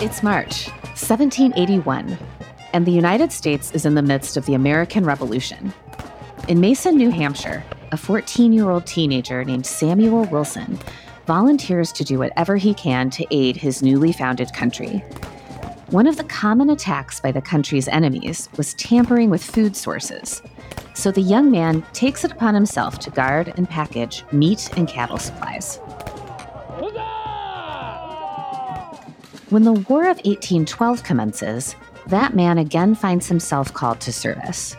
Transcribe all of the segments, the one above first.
It's March 1781, and the United States is in the midst of the American Revolution. In Mason, New Hampshire, a 14 year old teenager named Samuel Wilson volunteers to do whatever he can to aid his newly founded country. One of the common attacks by the country's enemies was tampering with food sources. So the young man takes it upon himself to guard and package meat and cattle supplies. When the War of 1812 commences, that man again finds himself called to service.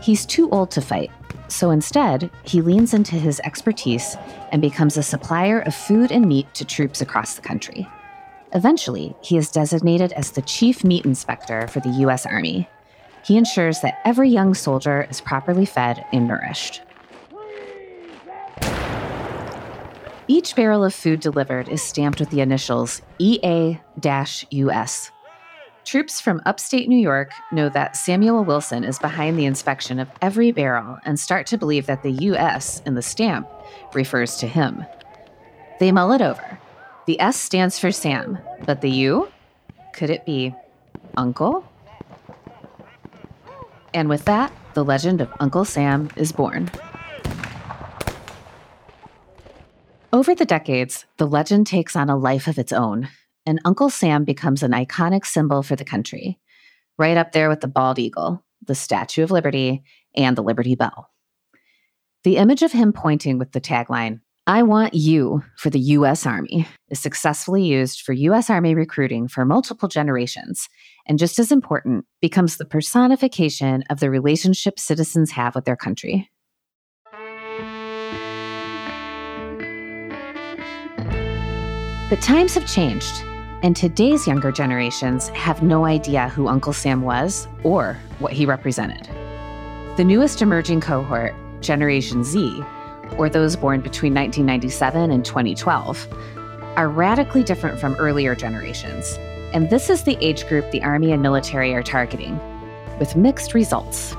He's too old to fight, so instead, he leans into his expertise and becomes a supplier of food and meat to troops across the country. Eventually, he is designated as the chief meat inspector for the U.S. Army. He ensures that every young soldier is properly fed and nourished. Each barrel of food delivered is stamped with the initials EA US. Troops from upstate New York know that Samuel Wilson is behind the inspection of every barrel and start to believe that the US in the stamp refers to him. They mull it over. The S stands for Sam, but the U? Could it be Uncle? And with that, the legend of Uncle Sam is born. Over the decades, the legend takes on a life of its own, and Uncle Sam becomes an iconic symbol for the country, right up there with the bald eagle, the Statue of Liberty, and the Liberty Bell. The image of him pointing with the tagline, I want you for the U.S. Army, is successfully used for U.S. Army recruiting for multiple generations, and just as important, becomes the personification of the relationship citizens have with their country. But times have changed, and today's younger generations have no idea who Uncle Sam was or what he represented. The newest emerging cohort, Generation Z, or those born between 1997 and 2012, are radically different from earlier generations. And this is the age group the Army and military are targeting, with mixed results.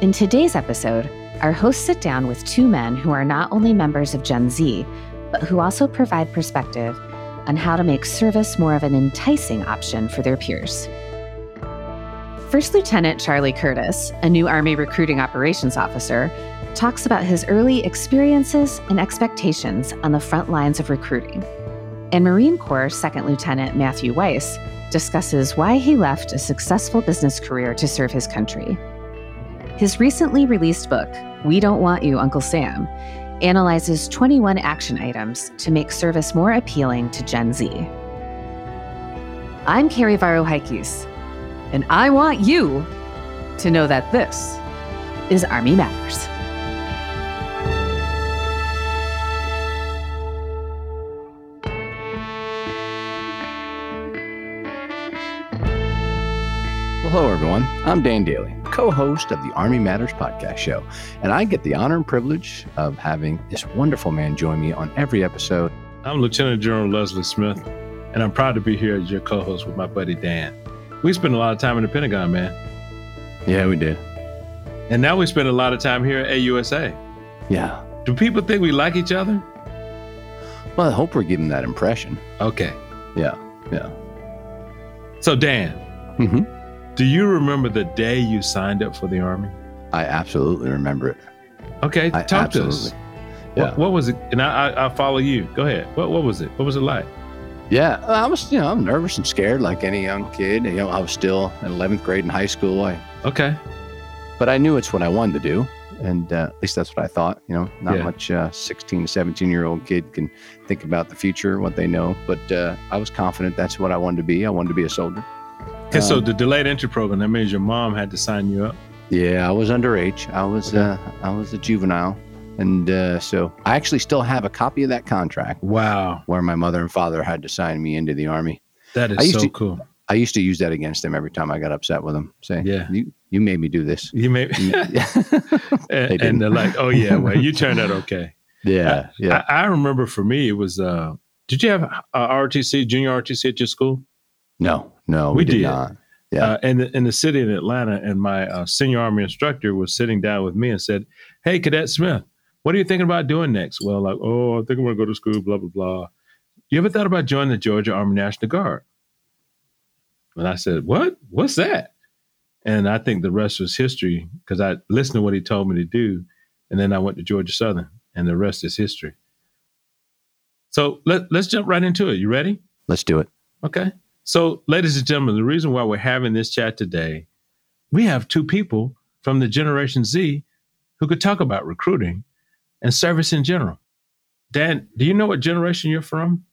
In today's episode, our hosts sit down with two men who are not only members of Gen Z, but who also provide perspective on how to make service more of an enticing option for their peers. First Lieutenant Charlie Curtis, a new Army recruiting operations officer, talks about his early experiences and expectations on the front lines of recruiting. And Marine Corps Second Lieutenant Matthew Weiss discusses why he left a successful business career to serve his country. His recently released book, We Don't Want You, Uncle Sam, analyzes 21 action items to make service more appealing to Gen Z. I'm Carrie Varro Heikes, and I want you to know that this is Army Matters. hello, everyone. I'm Dan Dailey, co host of the Army Matters podcast show, and I get the honor and privilege of having this wonderful man join me on every episode. I'm Lieutenant General Leslie Smith, and I'm proud to be here as your co host with my buddy Dan. We spent a lot of time in the Pentagon, man. Yeah, we did. And now we spend a lot of time here at AUSA. Yeah. Do people think we like each other? Well, I hope we're giving that impression. Okay. Yeah, yeah. So, Dan. Mm-hmm. Do you remember the day you signed up for the Army? I absolutely remember it. Okay, I talk to us. Yeah. What, what, was it? And I, I, I follow you. Go ahead. What, what was it? What was it like? Yeah, I was, you know, I'm nervous and scared like any young kid. You know, I was still in 11th grade in high school. I, okay. But I knew it's what I wanted to do. And uh, at least that's what I thought. You know, not yeah. much uh, 16, 17 year old kid can think about the future, what they know. But uh, I was confident that's what I wanted to be. I wanted to be a soldier. Okay, so um, the delayed entry program that means your mom had to sign you up. Yeah, I was underage. I was okay. uh, I was a juvenile, and uh, so I actually still have a copy of that contract. Wow, where my mother and father had to sign me into the army. That is so to, cool. I used to use that against them every time I got upset with them. Say, yeah, you you made me do this. You made me. and, and, they're like, oh yeah, well you turned out okay. Yeah, I, yeah. I, I, remember for me it was. uh Did you have a ROTC, junior ROTC at your school? No, no, we, we did, did, not. Yeah. Uh, in, the, in the city of Atlanta, and my uh, senior Army instructor was sitting down with me and said, Hey, Cadet Smith, what are you thinking about doing next? Well, like, oh, I think I'm going to go to school, blah, blah, blah. You ever thought about joining the Georgia Army National Guard? And I said, What? What's that? And I think the rest was history because I listened to what he told me to do. And then I went to Georgia Southern, and the rest is history. So let, let's jump right into it. You ready? Let's do it. Okay. So, ladies and gentlemen, the reason why we're having this chat today, we have two people from the Generation Z who could talk about recruiting and service in general. Dan, do you know what generation you're from?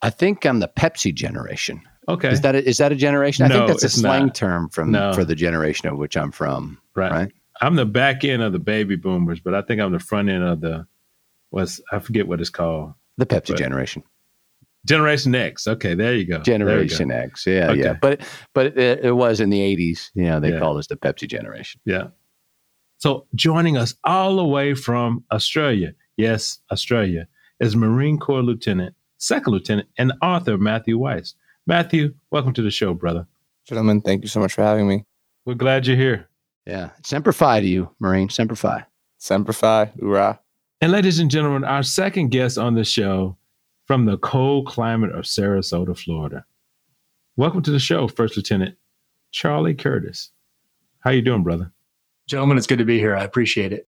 I think I'm the Pepsi generation. Okay. Is that a, is that a generation? I No, think that's a slang not. term from No. for the generation of which I'm from. right. right. I'm the back end of the baby boomers, but I think I'm the front end of the what's I forget what it's called. The Pepsi Right. generation. Generation X. Okay, there you go. There you go. Generation X. Yeah, Okay. yeah. But but it, it was in the 80s. You know, they Yeah. called us the Pepsi generation. Yeah. So joining us all the way from Australia, yes, Australia, is Marine Corps Lieutenant, Second Lieutenant, and author Matthew Weiss. Matthew, welcome to the show, brother. Gentlemen, thank you so much for having me. We're glad you're here. Yeah. Semper Fi to you, Marine. Semper Fi. Semper Fi, hoorah. And ladies and gentlemen, our second guest on the show from the cold climate of Sarasota, Florida. Welcome to the show, First Lieutenant Charlie Curtis. How you doing, brother? Gentlemen, it's good to be here. I appreciate it.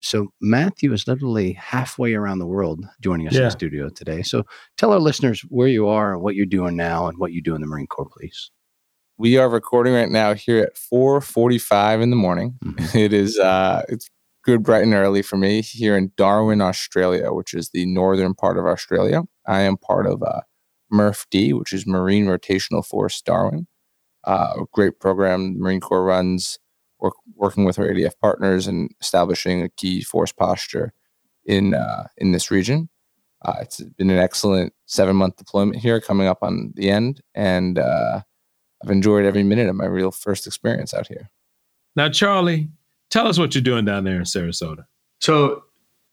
So Matthew is literally halfway around the world joining us in the studio today. So tell our listeners where you are and what you're doing now and what you do in the Marine Corps, please. We are recording right now here at 4:45 in the morning. Mhm. It is uh it's good bright and early for me here in Darwin, Australia, which is the northern part of Australia. I am part of uh MRF-D, which is Marine Rotational Force Darwin. Uh, a great program the Marine Corps runs, work, working with our ADF partners and establishing a key force posture in uh, in this region. Uh, it's been an excellent seven month deployment here, coming up on the end, and uh, I've enjoyed every minute of my real first experience out here. Now, Charlie, tell us what you're doing down there in Sarasota. So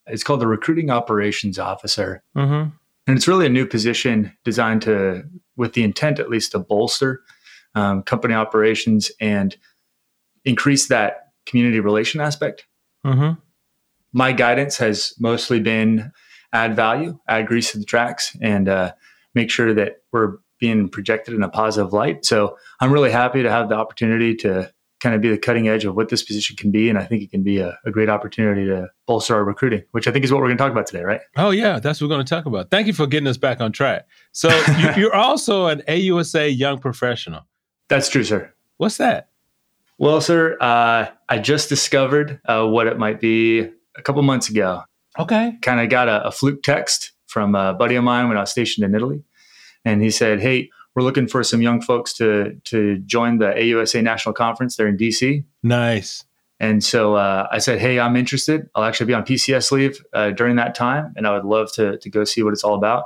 it's called the Recruiting Operations Officer. Mm-hmm. And it's really a new position designed to, with the intent at least to bolster um, company operations and increase that community relation aspect. Mm-hmm. My guidance has mostly been add value, add grease to the tracks, and uh, make sure that we're being projected in a positive light. So I'm really happy to have the opportunity to kind of be the cutting edge of what this position can be. And I think it can be a, a great opportunity to bolster our recruiting, which I think is what we're going to talk about today, right? Oh yeah, that's what we're going to talk about. Thank you for getting us back on track. So you, you're also an AUSA young professional. That's true, sir. What's that? Well, sir, uh, I just discovered uh, what it might be a couple months ago. Okay. Kind of got a, a fluke text from a buddy of mine when I was stationed in Italy, and he said, "Hey, we're looking for some young folks to to join the AUSA National Conference there in DC." Nice. And so uh, I said, "Hey, I'm interested. I'll actually be on PCS leave uh, during that time, and I would love to to go see what it's all about."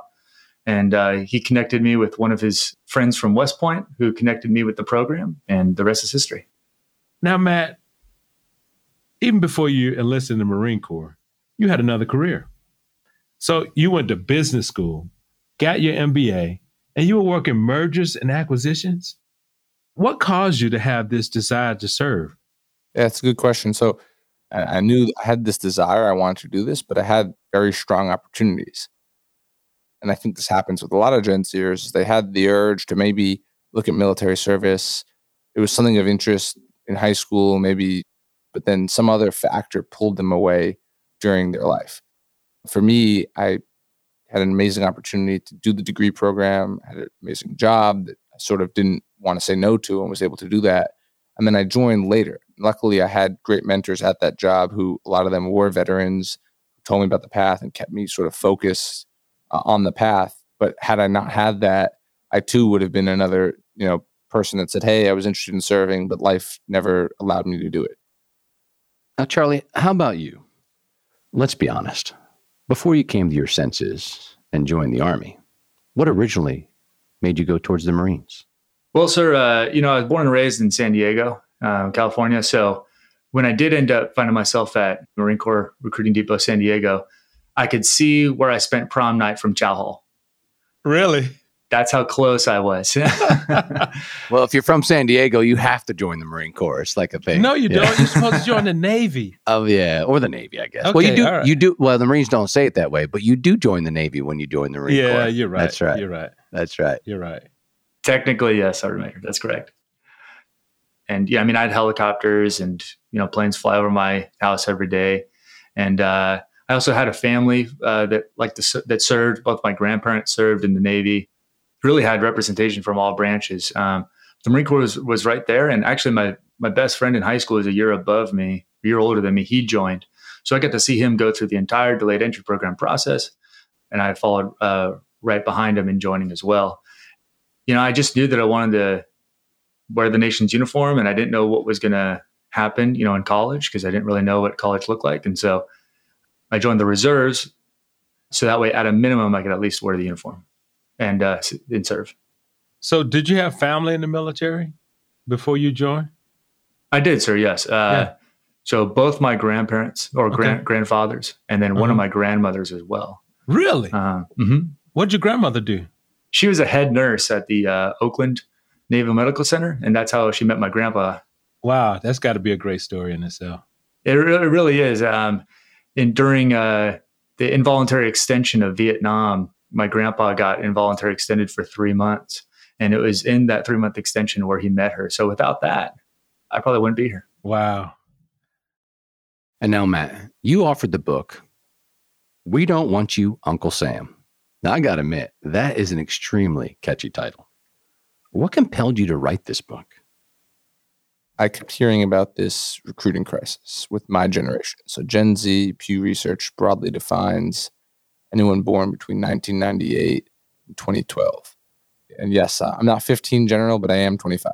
And uh, he connected me with one of his friends from West Point, who connected me with the program, and the rest is history. Now, Matt, even before you enlisted in the Marine Corps, you had another career. So you went to business school, got your MBA, and you were working mergers and acquisitions. What caused you to have this desire to serve? Yeah, that's a good question. So I, knew I had this desire, I wanted to do this, but I had very strong opportunities. And I think this happens with a lot of Gen Zers. They had the urge to maybe look at military service. It was something of interest in high school, maybe, but then some other factor pulled them away during their life. For me, I had an amazing opportunity to do the degree program, had an amazing job that I sort of didn't want to say no to and was able to do that. And then I joined later. Luckily, I had great mentors at that job who a lot of them were veterans, told me about the path and kept me sort of focused uh, on the path. But had I not had that, I too would have been another, you know, person that said, "Hey, I was interested in serving, but life never allowed me to do it." Now, Charlie, how about you? Let's be honest. Before you came to your senses and joined the Army, what originally made you go towards the Marines? Well, sir, uh, you know, I was born and raised in San Diego, uh, California. So when I did end up finding myself at Marine Corps Recruiting Depot San Diego, I could see where I spent prom night from Chow Hall. Really? That's how close I was. Well, if you're from San Diego, you have to join the Marine Corps. It's like a thing. No, you Yeah. don't. You're supposed to join the Navy. Oh yeah, or the Navy, I guess. well, you do. all right. You do. Well, the Marines don't say it that way, but you do join the Navy when you join the Marine yeah, Corps. Yeah, you're right. That's right. You're right. That's right. You're right. Technically, yes, sergeant major. That's correct. And yeah, I mean, I had helicopters and you know planes fly over my house every day, and uh, I also had a family uh, that like to, that served. Both my grandparents served in the Navy. Really had representation from all branches. Um, the Marine Corps was, was right there, and actually, my my best friend in high school is a year above me, a year older than me. He joined, so I got to see him go through the entire delayed entry program process, and I followed uh, right behind him in joining as well. You know, I just knew that I wanted to wear the nation's uniform, and I didn't know what was going to happen. You know, in college because I didn't really know what college looked like, and so I joined the reserves, so that way, at a minimum, I could at least wear the uniform and uh, and serve. So, did you have family in the military before you joined? I did, sir. Yes. Uh, yeah. So both my grandparents or okay. grand, grandfathers, and then one of uh-huh. my grandmothers as well. Really? Uh, mm-hmm. What did your grandmother do? She was a head nurse at the uh, Oakland Naval Medical Center, and that's how she met my grandpa. Wow, that's got to be a great story in itself. It really, it really is. Um, and during uh, the involuntary extension of Vietnam, my grandpa got involuntary extended for three months, and it was in that three month extension where he met her. So without that, I probably wouldn't be here. Wow. And now, Matt, you offered the book, We Don't Want You, Uncle Sam. Now, I got to admit, that is an extremely catchy title. What compelled you to write this book? I kept hearing about this recruiting crisis with my generation. So, Gen Z, Pew Research broadly defines anyone born between 1998 and 2012. And yes, uh, I'm not 15 general, but I am 25.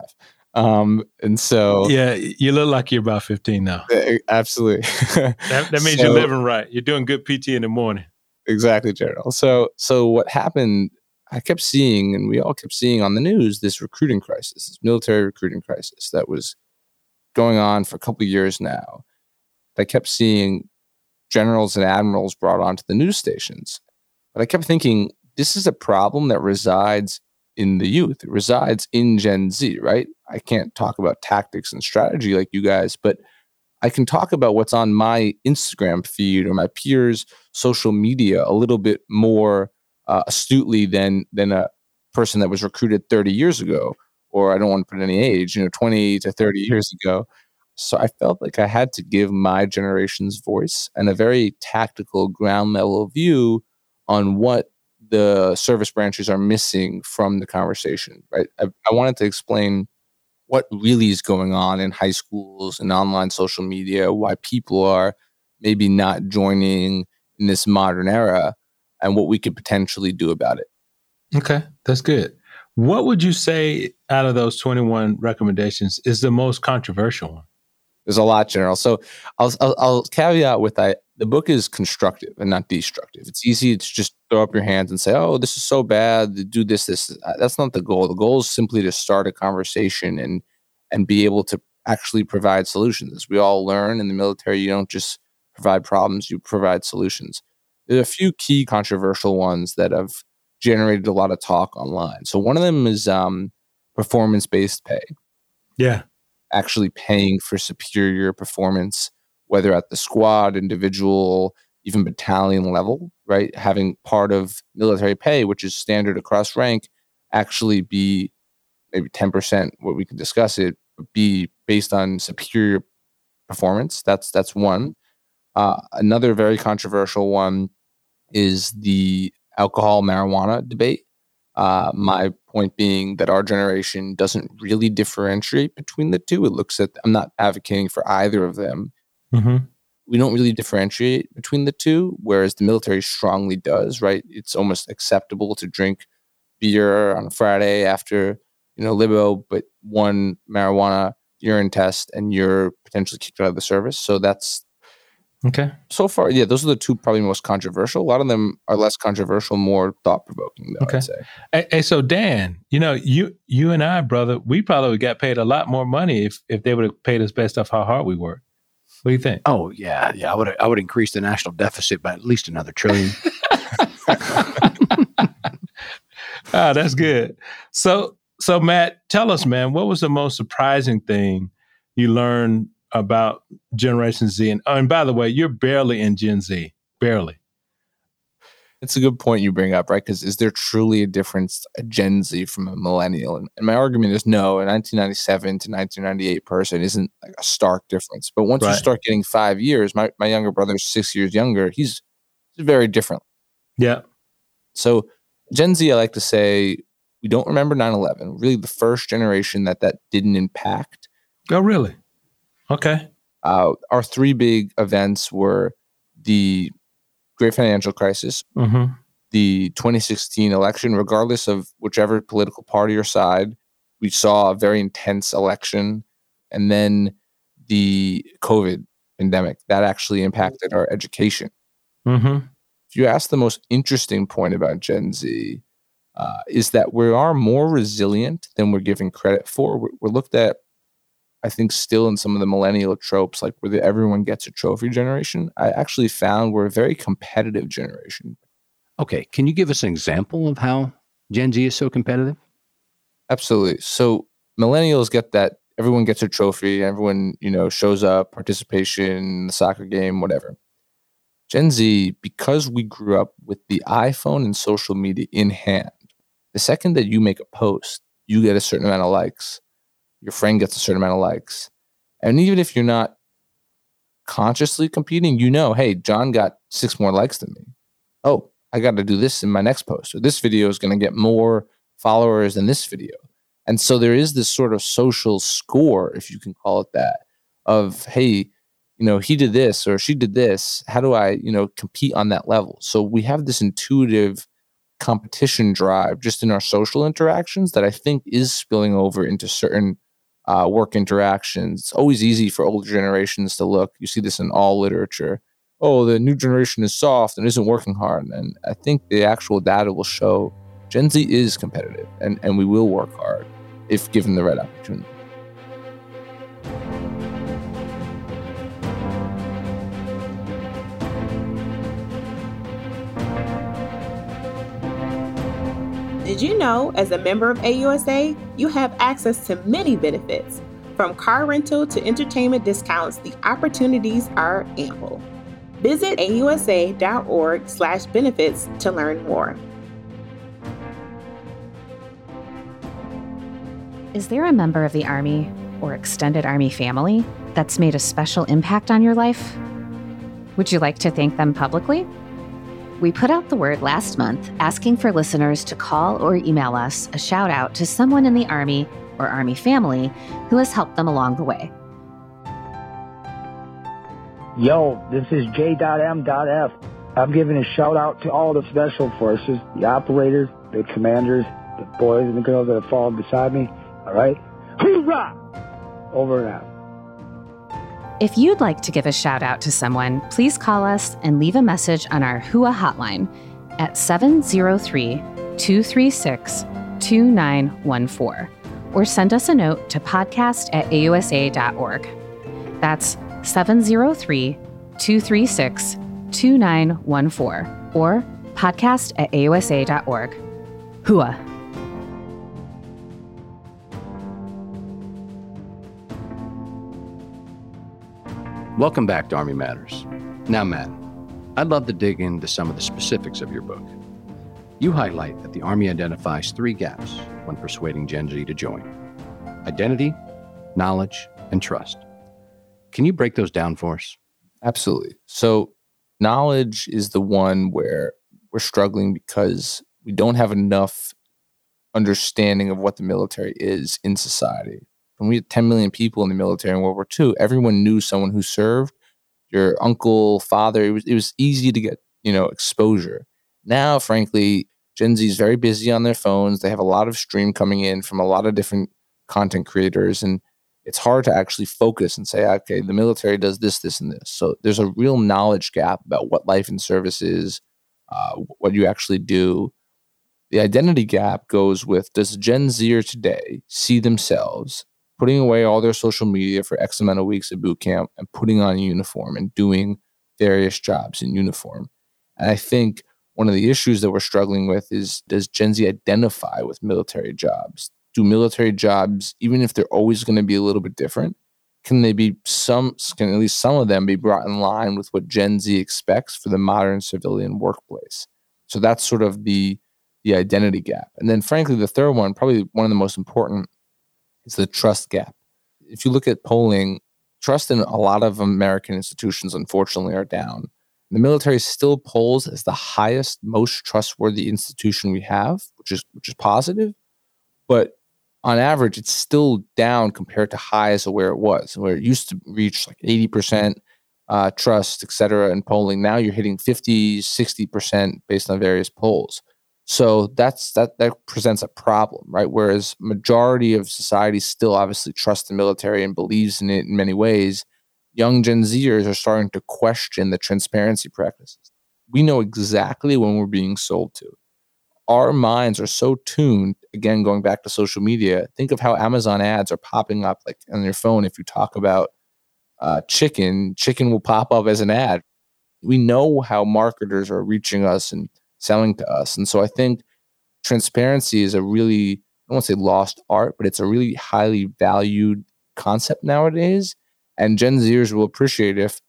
Um, and so yeah, you look like you're about 15 now. Eh, eh, absolutely. that, that, means so, you're living right. You're doing good PT in the morning. Exactly, General. So, so what happened? I kept seeing, and we all kept seeing on the news, this recruiting crisis, this military recruiting crisis that was going on for a couple years now. I kept seeing generals and admirals brought onto the news stations, but I kept thinking this is a problem that resides in the youth. It resides in Gen Z, right? I can't talk about tactics and strategy like you guys, but I can talk about what's on my Instagram feed or my peers' social media a little bit more uh, astutely than than a person that was recruited 30 years ago, or I don't want to put any age, you know, 20 to 30 years ago. So I felt like I had to give my generation's voice and a very tactical ground level view on what the service branches are missing from the conversation, right? I, I wanted to explain what really is going on in high schools and online social media, why people are maybe not joining in this modern era, and what we could potentially do about it. Okay, that's good. What would you say out of those 21 recommendations is the most controversial one? There's a lot, General. So I'll, I'll, I'll caveat with I, the book is constructive and not destructive. It's easy to just throw up your hands and say, "Oh, this is so bad. Do this, this." That's not the goal. The goal is simply to start a conversation and and be able to actually provide solutions. As we all learn in the military, you don't just provide problems; you provide solutions. There are a few key controversial ones that have generated a lot of talk online. So one of them is um, performance based pay. Yeah, actually paying for superior performance, whether at the squad, individual, even battalion level, right? Having part of military pay, which is standard across rank, actually be maybe 10%, what we can discuss it, be based on superior performance. That's that's one. Uh, another very controversial one is the alcohol marijuana debate. Uh, my point being that our generation doesn't really differentiate between the two. It looks at, I'm not advocating for either of them. Mm-hmm. We don't really differentiate between the two, whereas the military strongly does, right? It's almost acceptable to drink beer on a Friday after, you know, libo, but one marijuana urine test and you're potentially kicked out of the service. So that's Okay. So far, yeah, those are the two probably most controversial. A lot of them are less controversial, more thought provoking. Okay. I'd say. Hey, hey, so Dan, you know, you you and I, brother, we probably got paid a lot more money if if they would have paid us based off how hard we work. What do you think? Oh yeah, yeah. I would I would increase the national deficit by at least another trillion. ah, that's good. So so Matt, tell us, man, what was the most surprising thing you learned about Generation Z. And, oh, and by the way, you're barely in Gen Z, barely. It's a good point you bring up, right? Because is there truly a difference, a Gen Z from a millennial? And, and, my argument is no. A 1997 to 1998 person isn't like a stark difference. But once right. you start getting five years, my, my younger brother's six years younger, he's, he's very different. Yeah. So Gen Z, I like to say, we don't remember 9 11, really the first generation that that didn't impact. Oh, really? Okay. Uh, our three big events were the great financial crisis, mm-hmm. the 2016 election, regardless of whichever political party or side, we saw a very intense election. And then the COVID pandemic that actually impacted our education. Mm-hmm. If you ask the most interesting point about Gen Z, uh, is that we are more resilient than we're giving credit for. We're, we're, looked at, I think, still in some of the millennial tropes, like where the, everyone gets a trophy generation. I actually found we're a very competitive generation. Okay. Can you give us an example of how Gen Z is so competitive? Absolutely. So millennials get that everyone gets a trophy, everyone, you know, shows up, participation, the soccer game, whatever. Gen Z, because we grew up with the iPhone and social media in hand, the second that you make a post, you get a certain amount of likes. Your friend gets a certain amount of likes. And even if you're not consciously competing, you know, hey, John got six more likes than me. Oh, I got to do this in my next post, or this video is going to get more followers than this video. And so there is this sort of social score, if you can call it that, of, hey, you know, he did this or she did this. How do I, you know, compete on that level? So we have this intuitive competition drive just in our social interactions that I think is spilling over into certain uh, work interactions. It's always easy for older generations to look. You see this in all literature. Oh, the new generation is soft and isn't working hard. And I think the actual data will show Gen Z is competitive and, and we will work hard if given the right opportunity. Did you know, as a member of AUSA, you have access to many benefits? From car rental to entertainment discounts, the opportunities are ample. Visit ausa.org/benefits to learn more. Is there a member of the Army or extended Army family that's made a special impact on your life? Would you like to thank them publicly? We put out the word last month asking for listeners to call or email us a shout out to someone in the Army or Army family who has helped them along the way. Yo, this is J.M.F. I'm giving a shout out to all the special forces, the operators, the commanders, the boys and the girls that have fallen beside me. All right? Hoorah! Over and out. If you'd like to give a shout out to someone, please call us and leave a message on our HUA hotline at 703 236 2914 or send us a note to podcast at ausa.org. That's 703 236 2914 or podcast at ausa.org. HUA. Welcome back to Army Matters. Now, Matt, I'd love to dig into some of the specifics of your book. You highlight that the Army identifies three gaps when persuading Gen Z to join identity, knowledge, and trust. Can you break those down for us? Absolutely. So, knowledge is the one where we're struggling because we don't have enough understanding of what the military is in society when we had 10 million people in the military in World War II, everyone knew someone who served. Your uncle, father, it was it was easy to get you know exposure. Now, frankly, Gen Z is very busy on their phones. They have a lot of stream coming in from a lot of different content creators, and it's hard to actually focus and say, okay, the military does this, this, and this. So there's a real knowledge gap about what life in service is, uh, what you actually do. The identity gap goes with does Gen Zer today see themselves putting away all their social media for X amount of weeks at boot camp and putting on a uniform and doing various jobs in uniform. And I think one of the issues that we're struggling with is does Gen Z identify with military jobs? Do military jobs, even if they're always going to be a little bit different, can they be some, can at least some of them be brought in line with what Gen Z expects for the modern civilian workplace? So that's sort of the the identity gap. And then frankly, the third one, probably one of the most important, is the trust gap. If you look at polling, trust in a lot of American institutions, unfortunately, are down. The military still polls as the highest, most trustworthy institution we have, which is which is positive. But on average, it's still down compared to highs of where it was, where it used to reach like 80% uh, trust, et cetera, in polling. Now you're hitting 50, 60% based on various polls. So that's that that presents a problem, right? Whereas majority of society still obviously trusts the military and believes in it in many ways, young Gen Zers are starting to question the transparency practices. We know exactly when we're being sold to. Our minds are so tuned, again, going back to social media. Think of how Amazon ads are popping up like on your phone. If you talk about uh, chicken, chicken will pop up as an ad. We know how marketers are reaching us and selling to us. And so I think transparency is a really, I won't say lost art, but it's a really highly valued concept nowadays. And Gen Zers will appreciate if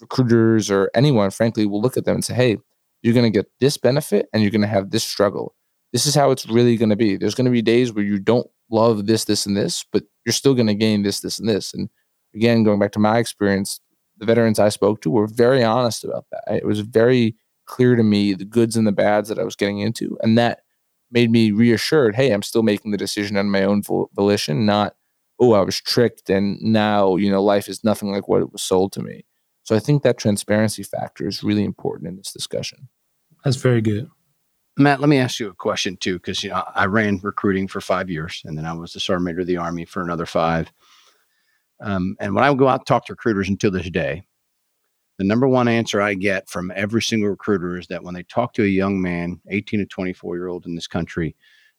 recruiters or anyone, frankly, will look at them and say, hey, you're going to get this benefit and you're going to have this struggle. This is how it's really going to be. There's going to be days where you don't love this, this, and this, but you're still going to gain this, this, and this. And again, going back to my experience, the veterans I spoke to were very honest about that. It was very clear to me the goods and the bads that I was getting into. And that made me reassured hey, I'm still making the decision on my own volition, not, oh, I was tricked and now, you know, life is nothing like what it was sold to me. So I think that transparency factor is really important in this discussion. That's very good. Matt, let me ask you a question too, because you know I ran recruiting for five years, and then I was the sergeant major of the army for another five. Um, and when I would go out and talk to recruiters until this day, the number one answer I get from every single recruiter is that when they talk to a young man, 18 to 24 year old in this country,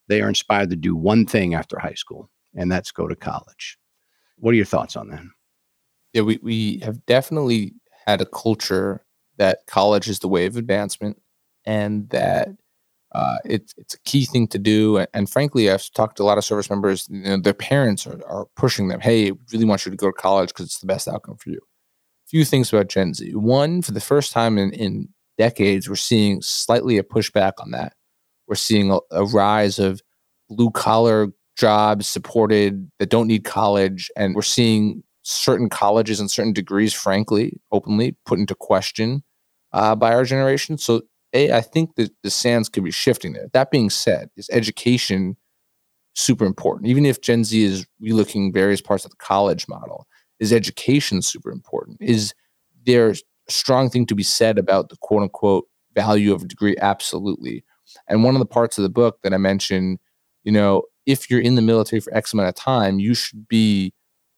they are inspired to do one thing after high school, and that's go to college. What are your thoughts on that? Yeah, we, we have definitely had a culture that college is the way of advancement and that uh, it's it's a key thing to do. And, frankly, I've talked to a lot of service members. You know, their parents are, are pushing them. Hey, we really want you to go to college because it's the best outcome for you few things about Gen Z. One, for the first time in, in decades, we're seeing slightly a pushback on that. We're seeing a, a rise of blue collar jobs supported that don't need college. And we're seeing certain colleges and certain degrees, frankly, openly put into question uh, by our generation. So, A, I think that the sands could be shifting there. That being said, is education super important? Even if Gen Z is relooking various parts of the college model, is education super important? Is there a strong thing to be said about the quote unquote value of a degree? Absolutely. And one of the parts of the book that I mentioned, you know, if you're in the military for X amount of time, you should be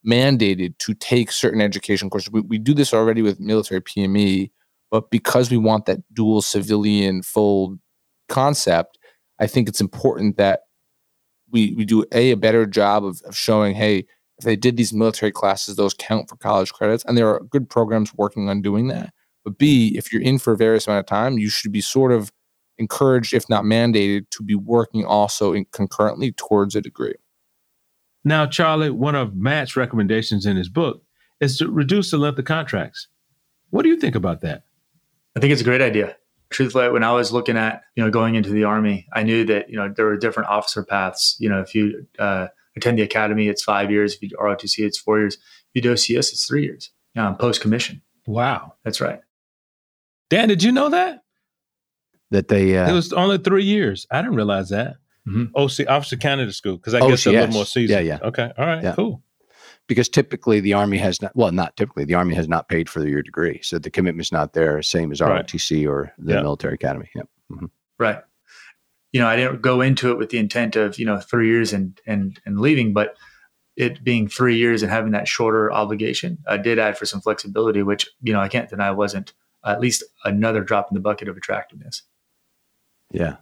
mandated to take certain education courses. We, we do this already with military PME, but because we want that dual civilian full concept, I think it's important that we we do a a better job of, of showing, hey, if they did these military classes, those count for college credits. And there are good programs working on doing that. But B, if you're in for a various amount of time, you should be sort of encouraged, if not mandated, to be working also in concurrently towards a degree. Now, Charlie, one of Matt's recommendations in his book is to reduce the length of contracts. What do you think about that? I think it's a great idea. Truthfully, when I was looking at you know going into the army, I knew that you know there were different officer paths. You know, if you uh, attend the academy, it's five years. If you do ROTC, it's four years. If you do OCS, it's three years um, post commission. Wow. That's right. Dan, did you know that? That they. Uh, it was only three years. I didn't realize that. Mm-hmm. OC, Officer Candidate School, because I OCS. guess a little more season. Yeah, yeah. Okay. All right. Yeah. Cool. Because typically the Army has not, well, not typically, the Army has not paid for your degree. So the commitment's not there, same as ROTC right. or the military academy. Yep. Mm-hmm. Right you know, I didn't go into it with the intent of, you know, three years and and and leaving, but it being three years and having that shorter obligation, I did add for some flexibility, which, you know, I can't deny wasn't at least another drop in the bucket of attractiveness. Yeah.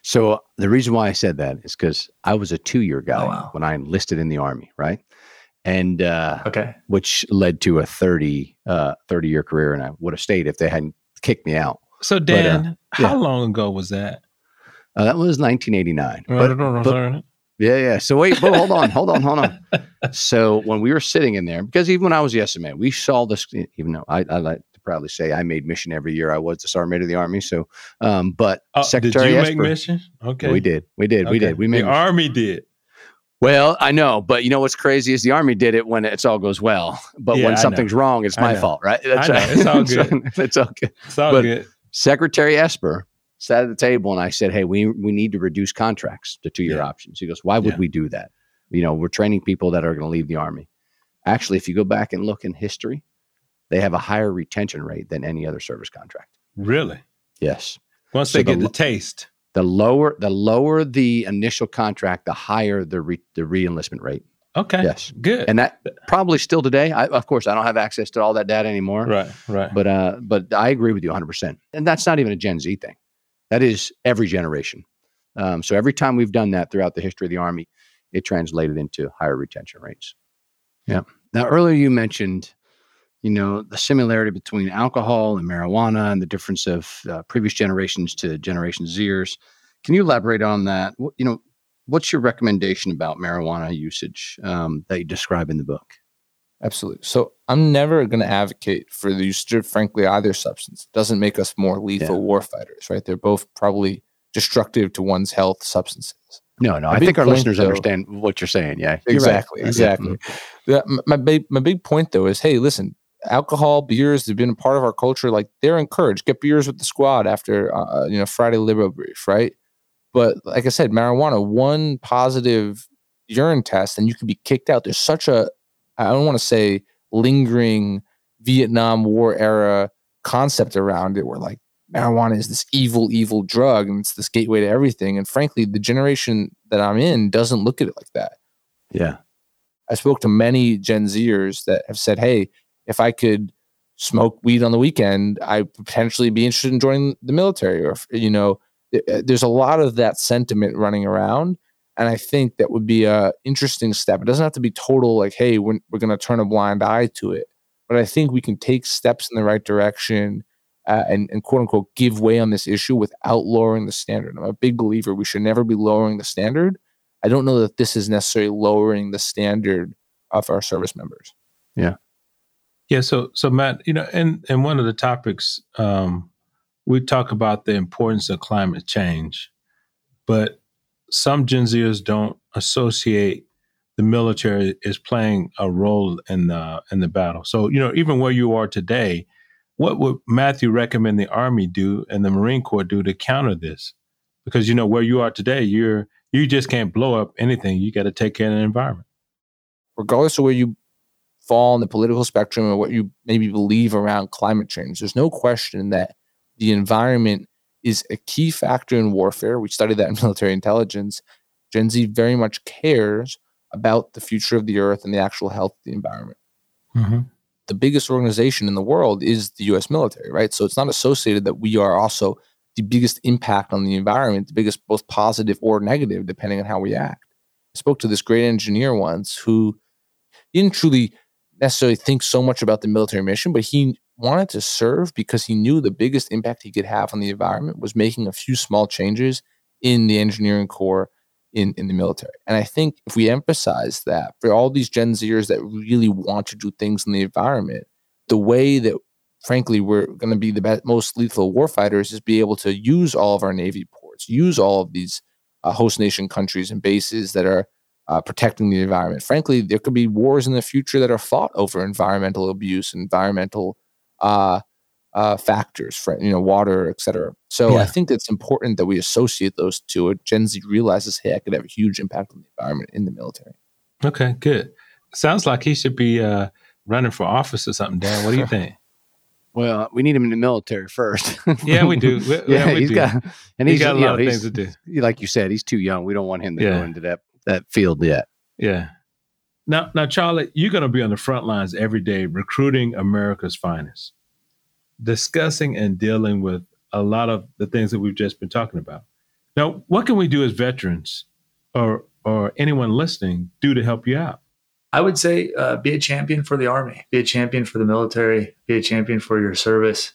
So the reason why I said that is because I was a two year guy oh, wow. when I enlisted in the army, right? And uh, okay, which led to a 30, uh, 30 year career, and I would have stayed if they hadn't kicked me out. So Dan, but, uh, how long ago was that? Uh, that was 1989. But, but, yeah, yeah. So wait, but hold on, hold on, hold on. So when we were sitting in there, because even when I was yes man, we saw this. Even though I, I like to proudly say I made mission every year I was the sergeant major of the army. So, um, but Oh, Secretary did you Esper, make mission? Okay, we did, we did, we did. We made the army did. well, I know, but you know what's crazy is the army did it when it's all goes well, but Yeah, when something's wrong, it's I my know. fault, right? I know. It's all so- good. it's all good. It's all But- good. Secretary Esper sat at the table and I said, Hey, we, we need to reduce contracts to two year Yeah. options. He goes, Why would Yeah. we do that? You know, we're training people that are going to leave the Army. Actually, if you go back and look in history, they have a higher retention rate than any other service contract. Really? Yes. Once So they get the lo- taste. The lower the lower the initial contract, the higher the re, the reenlistment rate. Okay. Yes. Good. And that probably still today. I, of course, I don't have access to all that data anymore. right. Right. But uh, but I agree with you 100. percent And that's not even a Gen Z thing. That is every generation. Um, so every time we've done that throughout the history of the Army, it translated into higher retention rates. Yeah. Now earlier you mentioned, you know, the similarity between alcohol and marijuana and the difference of uh, previous generations to Generation Zers. Can you elaborate on that? What, you know, what's your recommendation about marijuana usage um, that you describe in the book? Absolutely. So I'm never going to advocate for the usage of, frankly, either substance. It doesn't make us more lethal Yeah. warfighters, right? They're both probably destructive to one's health substances. No, no. A I think our listeners though- understand what you're saying. Yeah, you're right. Exactly, Yeah, exactly. mhm. The- my big my big point though is, hey, listen, alcohol, beers have been a part of our culture. Like they're encouraged. Get beers with the squad after uh, you know Friday Libero brief, right? But like I said, marijuana, one positive urine test, and you can be kicked out. There's such a I don't want to say lingering Vietnam War era concept around it, where like marijuana is this evil, evil drug, and it's this gateway to everything. And frankly, the generation that I'm in doesn't look at it like that. Yeah. I spoke to many Gen Zers that have said, "Hey, if I could smoke weed on the weekend, I potentially be interested in joining the military." Or you know, uh, there's a lot of that sentiment running around, and I think that would be a interesting step. It doesn't have to be total, like, "Hey, we're, we're going to turn a blind eye to it," but I think we can take steps in the right direction. Uh, and, and quote unquote give way on this issue without lowering the standard. I'm a big believer we should never be lowering the standard. I don't know that this is necessarily lowering the standard of our service members. Yeah, Yeah. so so Matt, you know, and and one of the topics um, we talk about the importance of climate change, but some Gen Zers don't associate the military is playing a role in the in the battle. So you know, even where you are today, what would Matthew recommend the Army do and the Marine Corps do to counter this? Because you know where you are today, you're you just can't blow up anything. You got to take care of the environment. Regardless of where you fall on the political spectrum or what you maybe believe around climate change, there's no question that the environment is a key factor in warfare. We study that in military intelligence. Gen Z very much cares about the future of the earth and the actual health of the environment. Mm-hmm. the biggest organization in the world is the US military, right? So it's not associated that we are also the biggest impact on the environment, the biggest both positive or negative, depending on how we act. I spoke to this great engineer once who didn't truly necessarily think so much about the military mission, but he wanted to serve because he knew the biggest impact he could have on the environment was making a few small changes in the engineering corps in, in the military. And I think if we emphasize that for all these Gen Zers that really want to do things in the environment, the way that frankly we're going to be the best, most lethal warfighters is be able to use all of our Navy ports, use all of these uh, host nation countries and bases that are uh, protecting the environment. Frankly, there could be wars in the future that are fought over environmental abuse, environmental uh, uh, factors, for, you know, water, et cetera. So Yeah. I think it's important that we associate those two. Gen Z realizes, hey, I could have a huge impact on the environment in the military. Okay, good. Sounds like he should be uh, running for office or something, Dan. What do you think? Well, we need him in the military first. Yeah, we do. We- yeah, yeah, we he's do. got, and He he's got a lot know, of things to do. Like you said, he's too young. We don't want him to Yeah. go into that that field yet. Yeah. Now, now, Charlie, you're going to be on the front lines every day recruiting America's finest, discussing and dealing with a lot of the things that we've just been talking about. Now, what can we do as veterans or or anyone listening do to help you out? I would say uh, be a champion for the Army, be a champion for the military, be a champion for your service.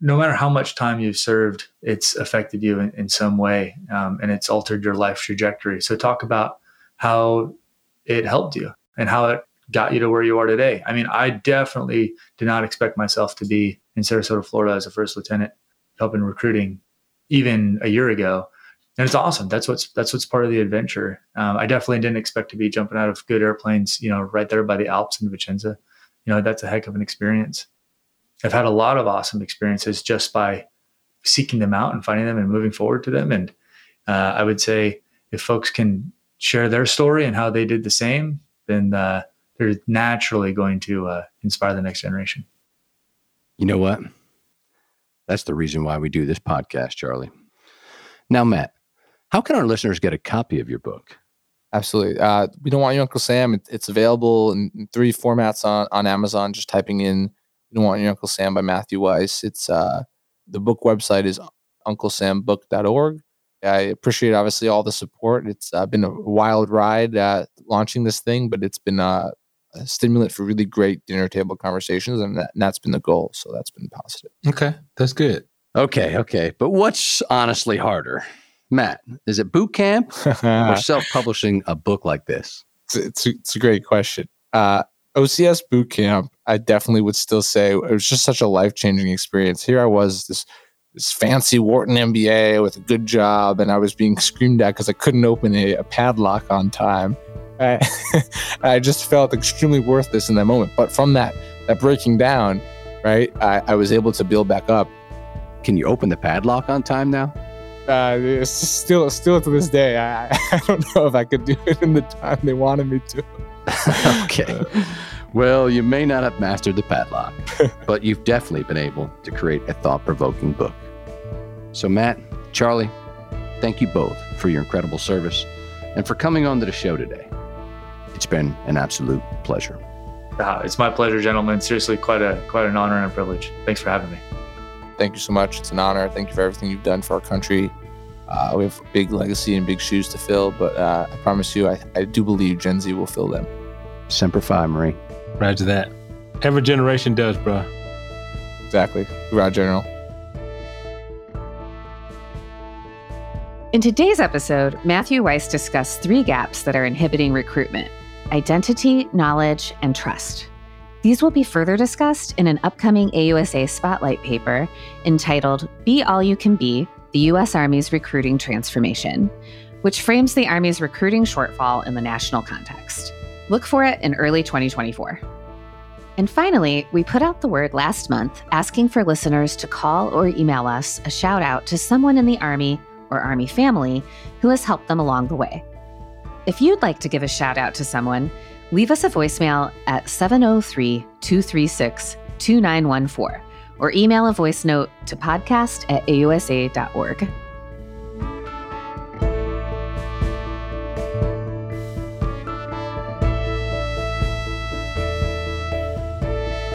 No matter how much time you've served, it's affected you in, in some way um, and it's altered your life trajectory. So, talk about how it helped you and how it got you to where you are today. I mean, I definitely did not expect myself to be in Sarasota, Florida as a first lieutenant, helping recruiting even a year ago. And it's awesome. That's what's that's what's part of the adventure. Um, I definitely didn't expect to be jumping out of good airplanes, you know, right there by the Alps in Vicenza. You know, that's a heck of an experience. I've had a lot of awesome experiences just by seeking them out and finding them and moving forward to them. And uh, I would say if folks can share their story and how they did the same, then uh, they're naturally going to uh, inspire the next generation. You know what? That's the reason why we do this podcast, Charlie. Now, Matt, how can our listeners get a copy of your book? Absolutely. Uh, we don't want your Uncle Sam. It, it's available in three formats on, on Amazon. Just typing in "You Don't Want Your Uncle Sam" by Matthew Weiss. It's uh, the book website is unclesambook.org. I appreciate obviously all the support. It's uh, been a wild ride uh, launching this thing, but it's been uh, a stimulant for really great dinner table conversations, and, that, and that's been the goal. So that's been positive. Okay, that's good. Okay, okay. But what's honestly harder, Matt? Is it boot camp or self-publishing a book like this? It's, it's, it's a great question. Uh, OCS boot camp, I definitely would still say it was just such a life changing experience. Here I was, this this fancy Wharton MBA with a good job, and I was being screamed at because I couldn't open a, a padlock on time. I, I, just felt extremely worthless in that moment. But from that that breaking down, right, I, I was able to build back up. Can you open the padlock on time now? Uh, it's still still to this day. I, I don't know if I could do it in the time they wanted me to. okay. Well, you may not have mastered the padlock, but you've definitely been able to create a thought provoking book. So, Matt, Charlie, thank you both for your incredible service and for coming on to the show today. It's been an absolute pleasure. Uh, it's my pleasure, gentlemen. Seriously, quite a quite an honor and a privilege. Thanks for having me. Thank you so much. It's an honor. Thank you for everything you've done for our country. Uh, we have a big legacy and big shoes to fill, but uh, I promise you, I, I do believe Gen Z will fill them. Semper Fi, Marine. Roger that. Every generation does, bro. Exactly. Roger, General. In today's episode, Matthew Weiss discussed three gaps that are inhibiting recruitment identity, knowledge, and trust. These will be further discussed in an upcoming AUSA Spotlight paper entitled Be All You Can Be The U.S. Army's Recruiting Transformation, which frames the Army's recruiting shortfall in the national context. Look for it in early 2024. And finally, we put out the word last month asking for listeners to call or email us a shout out to someone in the Army or Army family who has helped them along the way. If you'd like to give a shout out to someone, leave us a voicemail at 703 236 2914 or email a voice note to podcast at ausa.org.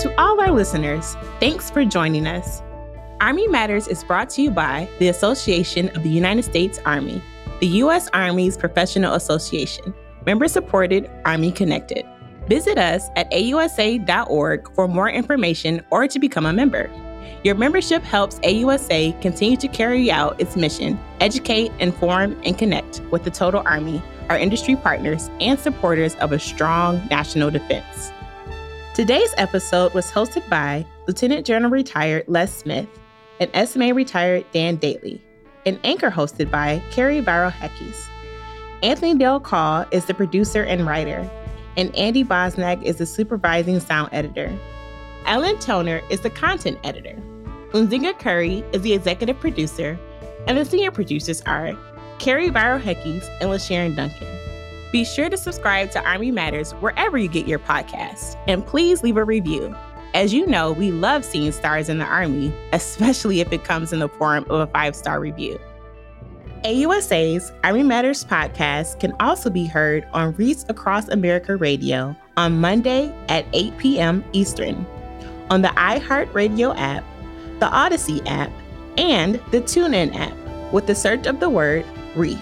To all our listeners, thanks for joining us. Army Matters is brought to you by the Association of the United States Army, the U.S. Army's professional association, member supported, Army connected. Visit us at ausa.org for more information or to become a member. Your membership helps AUSA continue to carry out its mission, educate, inform, and connect with the total Army, our industry partners, and supporters of a strong national defense. Today's episode was hosted by Lieutenant General retired Les Smith and SMA retired Dan Dailey, and anchor hosted by Carrie Barrow Heckes. Anthony Dale Call is the producer and writer, and Andy Bosnack is the supervising sound editor. Ellen Toner is the content editor. Unzinga Curry is the executive producer, and the senior producers are Carrie Barrow Heckes and LaSharon Duncan. Be sure to subscribe to Army Matters wherever you get your podcasts, and please leave a review. As you know, we love seeing stars in the Army, especially if it comes in the form of a five star review. AUSA's Army Matters podcast can also be heard on Wreaths Across America Radio on Monday at 8 p.m. Eastern, on the iHeartRadio app, the Audacy app, and the TuneIn app with the search of the word Wreath.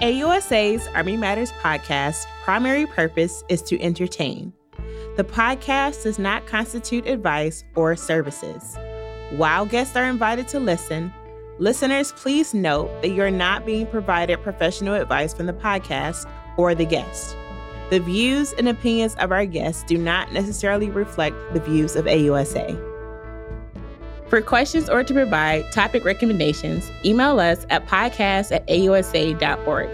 AUSA's Army Matters podcast primary purpose is to entertain. The podcast does not constitute advice or services. While guests are invited to listen, listeners please note that you're not being provided professional advice from the podcast or the guest. The views and opinions of our guests do not necessarily reflect the views of AUSA. For questions or to provide topic recommendations, email us at podcast at ausa.org.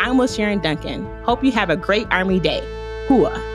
I'm Sharon Duncan. Hope you have a great Army Day. Hooah.